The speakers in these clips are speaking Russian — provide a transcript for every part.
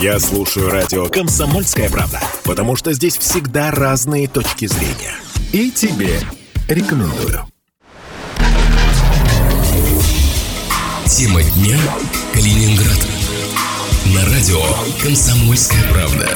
Я слушаю радио «Комсомольская правда», потому что здесь всегда разные точки зрения. И тебе рекомендую. Тема дня Калининград. На радио «Комсомольская правда».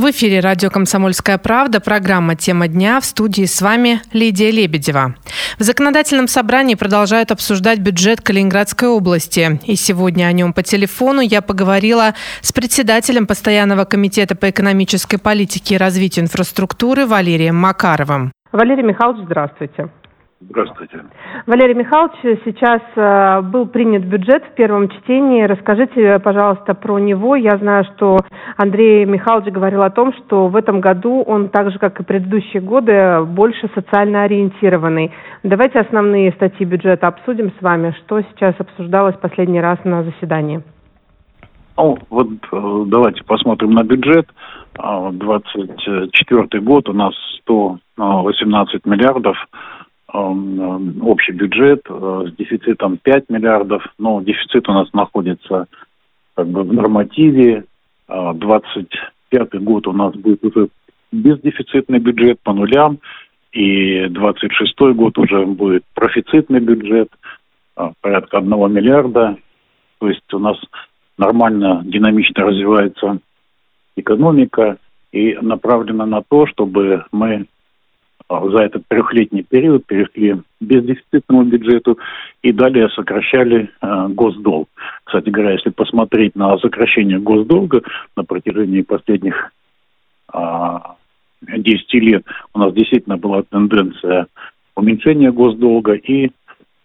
В эфире радио «Комсомольская правда», программа «Тема дня». В студии с вами Лидия Лебедева. В законодательном собрании продолжают обсуждать бюджет Калининградской области. И сегодня о нем по телефону я поговорила с председателем Постоянного комитета по экономической политике и развитию инфраструктуры Валерием Макаровым. Валерий Михайлович, здравствуйте. Здравствуйте. Валерий Михайлович, сейчас э, был принят бюджет в первом чтении. Расскажите, пожалуйста, про него. Я знаю, что Андрей Михайлович говорил о том, что в этом году он, так же, как и предыдущие годы, больше социально ориентированный. Давайте основные статьи бюджета обсудим с вами. Что сейчас обсуждалось последний раз на заседании? Ну, вот э, давайте посмотрим на бюджет. 24 а, год у нас 118 миллиардов общий бюджет э, с дефицитом 5 миллиардов, но дефицит у нас находится как бы в нормативе. 25 а, год у нас будет уже бездефицитный бюджет по нулям, и 26 год уже будет профицитный бюджет, а, порядка 1 миллиарда. То есть у нас нормально, динамично развивается экономика и направлена на то, чтобы мы за этот трехлетний период перешли к бездефицитному бюджету и далее сокращали э, госдолг. Кстати говоря, если посмотреть на сокращение госдолга на протяжении последних э, 10 лет, у нас действительно была тенденция уменьшения госдолга, и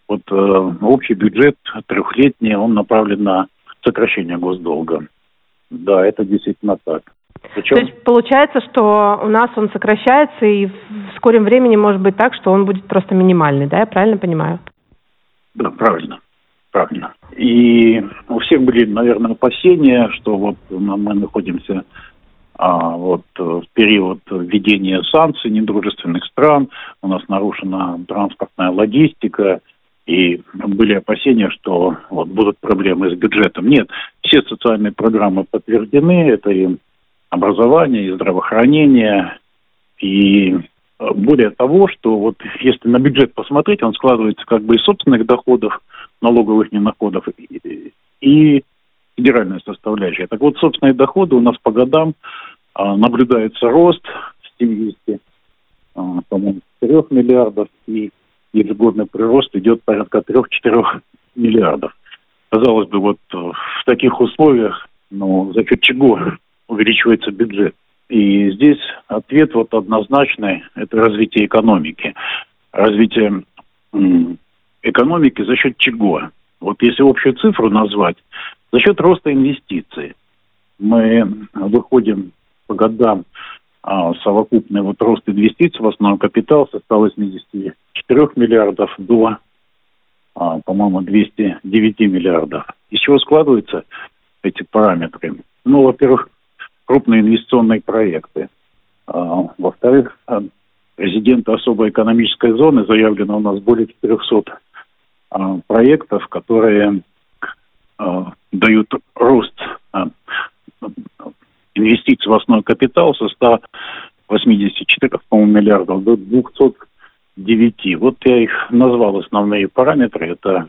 вот э, общий бюджет трехлетний, он направлен на сокращение госдолга. Да, это действительно так. Причем... То есть получается, что у нас он сокращается, и в скором времени может быть так, что он будет просто минимальный, да, я правильно понимаю? Да, правильно, правильно. И у всех были, наверное, опасения, что вот мы находимся а, вот в период введения санкций недружественных стран, у нас нарушена транспортная логистика, и были опасения, что вот будут проблемы с бюджетом. Нет, все социальные программы подтверждены, это и образования, и здравоохранения. И э, более того, что вот если на бюджет посмотреть, он складывается как бы из собственных доходов, налоговых ненаходов и, и федеральная составляющая. Так вот, собственные доходы у нас по годам а, наблюдается рост с 70, а, по-моему, 4 миллиардов, и ежегодный прирост идет порядка 3-4 миллиардов. Казалось бы, вот в таких условиях, ну, за счет чего увеличивается бюджет. И здесь ответ вот однозначный – это развитие экономики. Развитие экономики за счет чего? Вот если общую цифру назвать, за счет роста инвестиций. Мы выходим по годам а, совокупный вот рост инвестиций в основной капитал составил 84 миллиардов до, а, по-моему, 209 миллиардов. Из чего складываются эти параметры? Ну, во-первых, крупные инвестиционные проекты. А, во-вторых, а, президента особой экономической зоны заявлено у нас более 400 а, проектов, которые дают рост инвестиций в основной капитал со 184, по-моему, миллиардов до 209. Вот я их назвал основные параметры. Это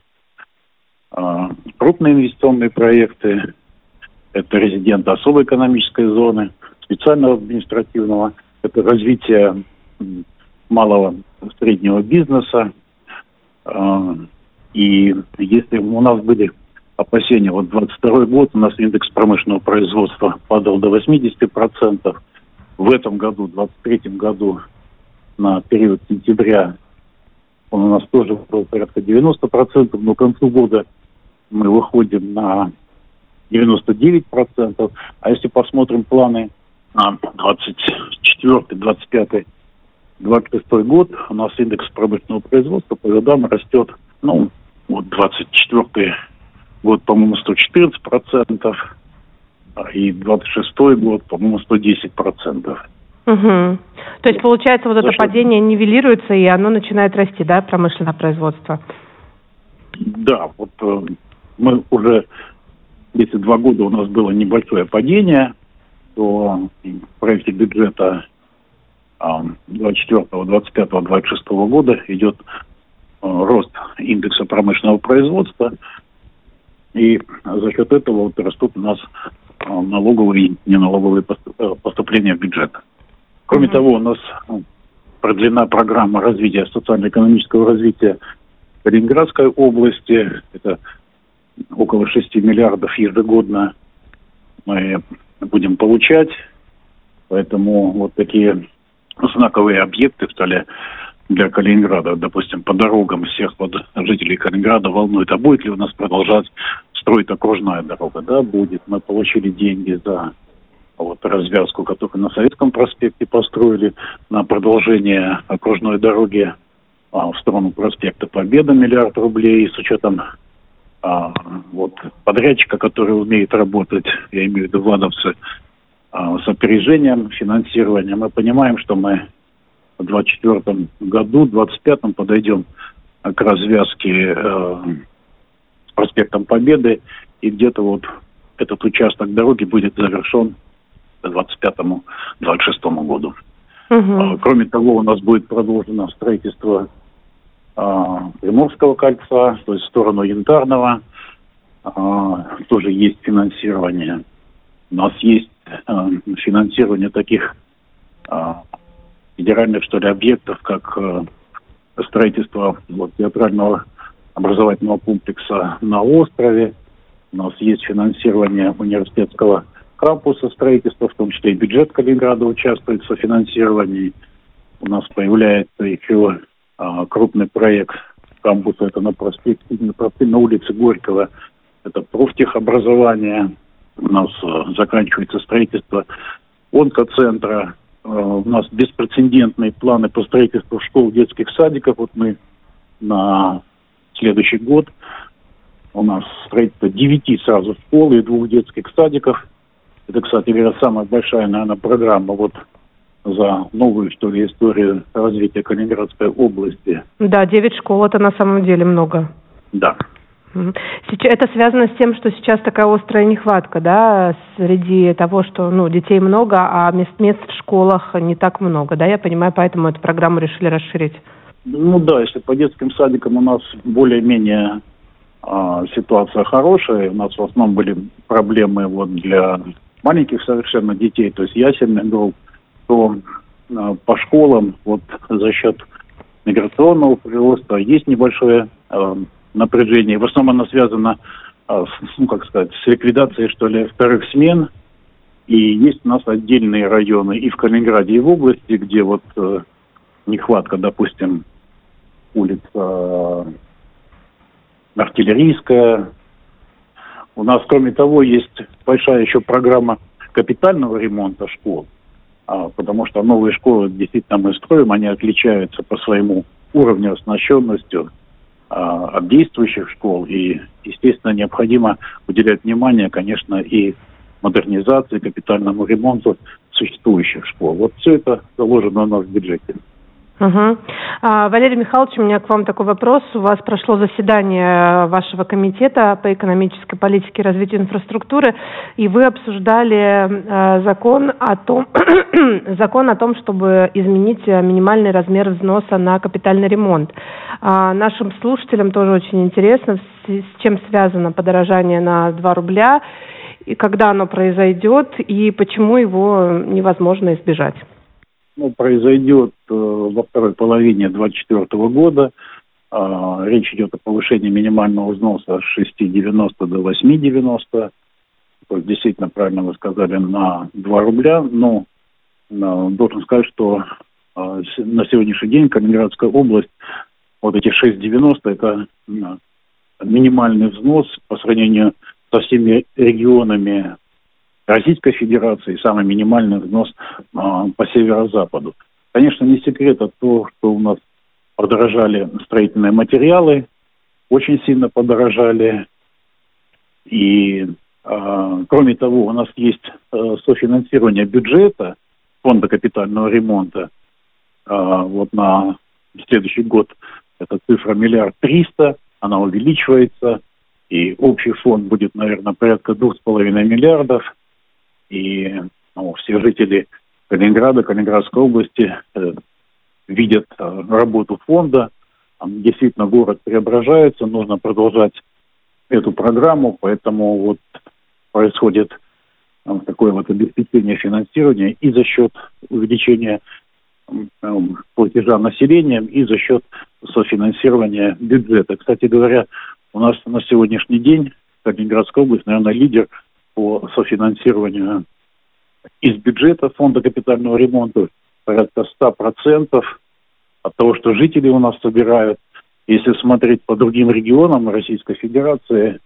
крупные инвестиционные проекты, это резиденты особой экономической зоны, специального административного, это развитие малого среднего бизнеса. А, и если у нас были опасения, вот 22 год у нас индекс промышленного производства падал до 80%, в этом году, в 23 году, на период сентября, он у нас тоже был порядка 90%, но к концу года мы выходим на 99%. А если посмотрим планы на 24, 25, 26 год, у нас индекс промышленного производства по годам растет, ну, вот 24 год, по-моему, 114%, и 26 год, по-моему, 110%. Угу. То есть, получается, вот это падение нивелируется, и оно начинает расти, да, промышленное производство? Да, вот э, мы уже если два года у нас было небольшое падение, то в проекте бюджета 24, 25, 26 года идет рост индекса промышленного производства, и за счет этого вот растут у нас налоговые и неналоговые поступления в бюджет. Кроме mm-hmm. того, у нас продлена программа развития социально-экономического развития Калининградской области. Это около 6 миллиардов ежегодно мы будем получать. Поэтому вот такие знаковые объекты стали для Калининграда. Допустим, по дорогам всех вот жителей Калининграда волнует, а будет ли у нас продолжать строить окружная дорога? Да, будет. Мы получили деньги за вот развязку, которую на Советском проспекте построили, на продолжение окружной дороги а, в сторону проспекта Победа миллиард рублей с учетом а, вот подрядчика, который умеет работать, я имею в виду владовцы, а, с опережением финансирования. Мы понимаем, что мы в 2024 году, в 2025 подойдем к развязке э, с проспектом Победы, и где-то вот этот участок дороги будет завершен к 2025-2026 году. Угу. Кроме того, у нас будет продолжено строительство Приморского кольца, то есть в сторону Янтарного. А, тоже есть финансирование. У нас есть а, финансирование таких а, федеральных, что ли, объектов, как а, строительство вот, театрального образовательного комплекса на острове. У нас есть финансирование университетского кампуса строительства, в том числе и бюджет Калининграда участвует в софинансировании. У нас появляется еще а, крупный проект кампуса, это на проспекте, на, проспекте, на улице Горького, это профтехобразование. У нас а, заканчивается строительство онкоцентра. А, у нас беспрецедентные планы по строительству школ, детских садиков. Вот мы на следующий год у нас строительство девяти сразу школ и двух детских садиков – это, кстати говоря, самая большая, наверное, программа вот за новую, что ли, историю развития Калининградской области. Да, девять школ это на самом деле много. Да. Сейчас, это связано с тем, что сейчас такая острая нехватка, да, среди того, что, ну, детей много, а мест, мест в школах не так много, да, я понимаю, поэтому эту программу решили расширить. Ну да, если по детским садикам у нас более-менее а, ситуация хорошая, у нас в основном были проблемы вот для маленьких совершенно детей, то есть ясельных групп, то э, по школам вот за счет миграционного прироста есть небольшое э, напряжение. В основном оно связано э, с, ну, как сказать, с ликвидацией, что ли, вторых смен. И есть у нас отдельные районы и в Калининграде, и в области, где вот э, нехватка, допустим, улица э, Артиллерийская, у нас, кроме того, есть большая еще программа капитального ремонта школ, а, потому что новые школы действительно мы строим, они отличаются по своему уровню оснащенностью а, от действующих школ, и, естественно, необходимо уделять внимание, конечно, и модернизации, капитальному ремонту существующих школ. Вот все это заложено у нас в бюджете. Угу. А, Валерий Михайлович, у меня к вам такой вопрос. У вас прошло заседание вашего комитета по экономической политике и развитию инфраструктуры, и вы обсуждали э, закон о том, закон о том, чтобы изменить минимальный размер взноса на капитальный ремонт. А нашим слушателям тоже очень интересно, с, с чем связано подорожание на 2 рубля, и когда оно произойдет, и почему его невозможно избежать ну, произойдет э, во второй половине 2024 года. Э, речь идет о повышении минимального взноса с 6,90 до 8,90. То есть, действительно, правильно вы сказали, на 2 рубля. Но э, должен сказать, что э, на сегодняшний день Калининградская область, вот эти 6,90 это э, минимальный взнос по сравнению со всеми регионами Российской Федерации самый минимальный взнос а, по северо-западу. Конечно, не секрет от того, что у нас подорожали строительные материалы, очень сильно подорожали. И а, кроме того, у нас есть а, софинансирование бюджета фонда капитального ремонта. А, вот на следующий год эта цифра миллиард триста, она увеличивается. И общий фонд будет, наверное, порядка двух с половиной миллиардов. И ну, все жители Калининграда, Калининградской области э, видят э, работу фонда. Там действительно город преображается, нужно продолжать эту программу, поэтому вот происходит э, такое вот обеспечение финансирования и за счет увеличения э, платежа населением и за счет софинансирования бюджета. Кстати говоря, у нас на сегодняшний день Калининградская область, наверное, лидер по софинансированию из бюджета фонда капитального ремонта порядка 100% от того, что жители у нас собирают. Если смотреть по другим регионам Российской Федерации,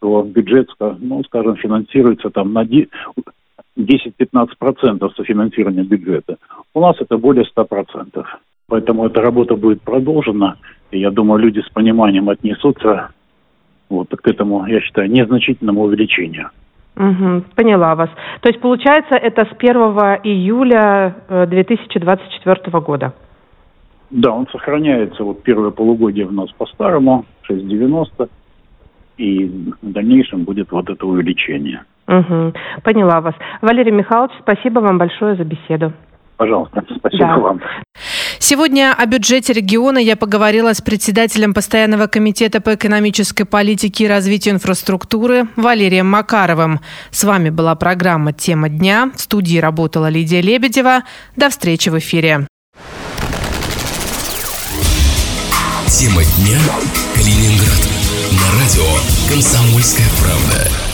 то бюджет, ну, скажем, финансируется там на 10-15% софинансирования бюджета. У нас это более 100%. Поэтому эта работа будет продолжена. И я думаю, люди с пониманием отнесутся вот к этому, я считаю, незначительному увеличению. Угу, поняла вас. То есть, получается, это с 1 июля 2024 э, года? Да, он сохраняется. Вот первое полугодие у нас по-старому, 6,90. И в дальнейшем будет вот это увеличение. Угу, поняла вас. Валерий Михайлович, спасибо вам большое за беседу. Пожалуйста, спасибо да. вам. Сегодня о бюджете региона я поговорила с председателем Постоянного комитета по экономической политике и развитию инфраструктуры Валерием Макаровым. С вами была программа «Тема дня». В студии работала Лидия Лебедева. До встречи в эфире. Тема дня. Калининград. На радио «Комсомольская правда».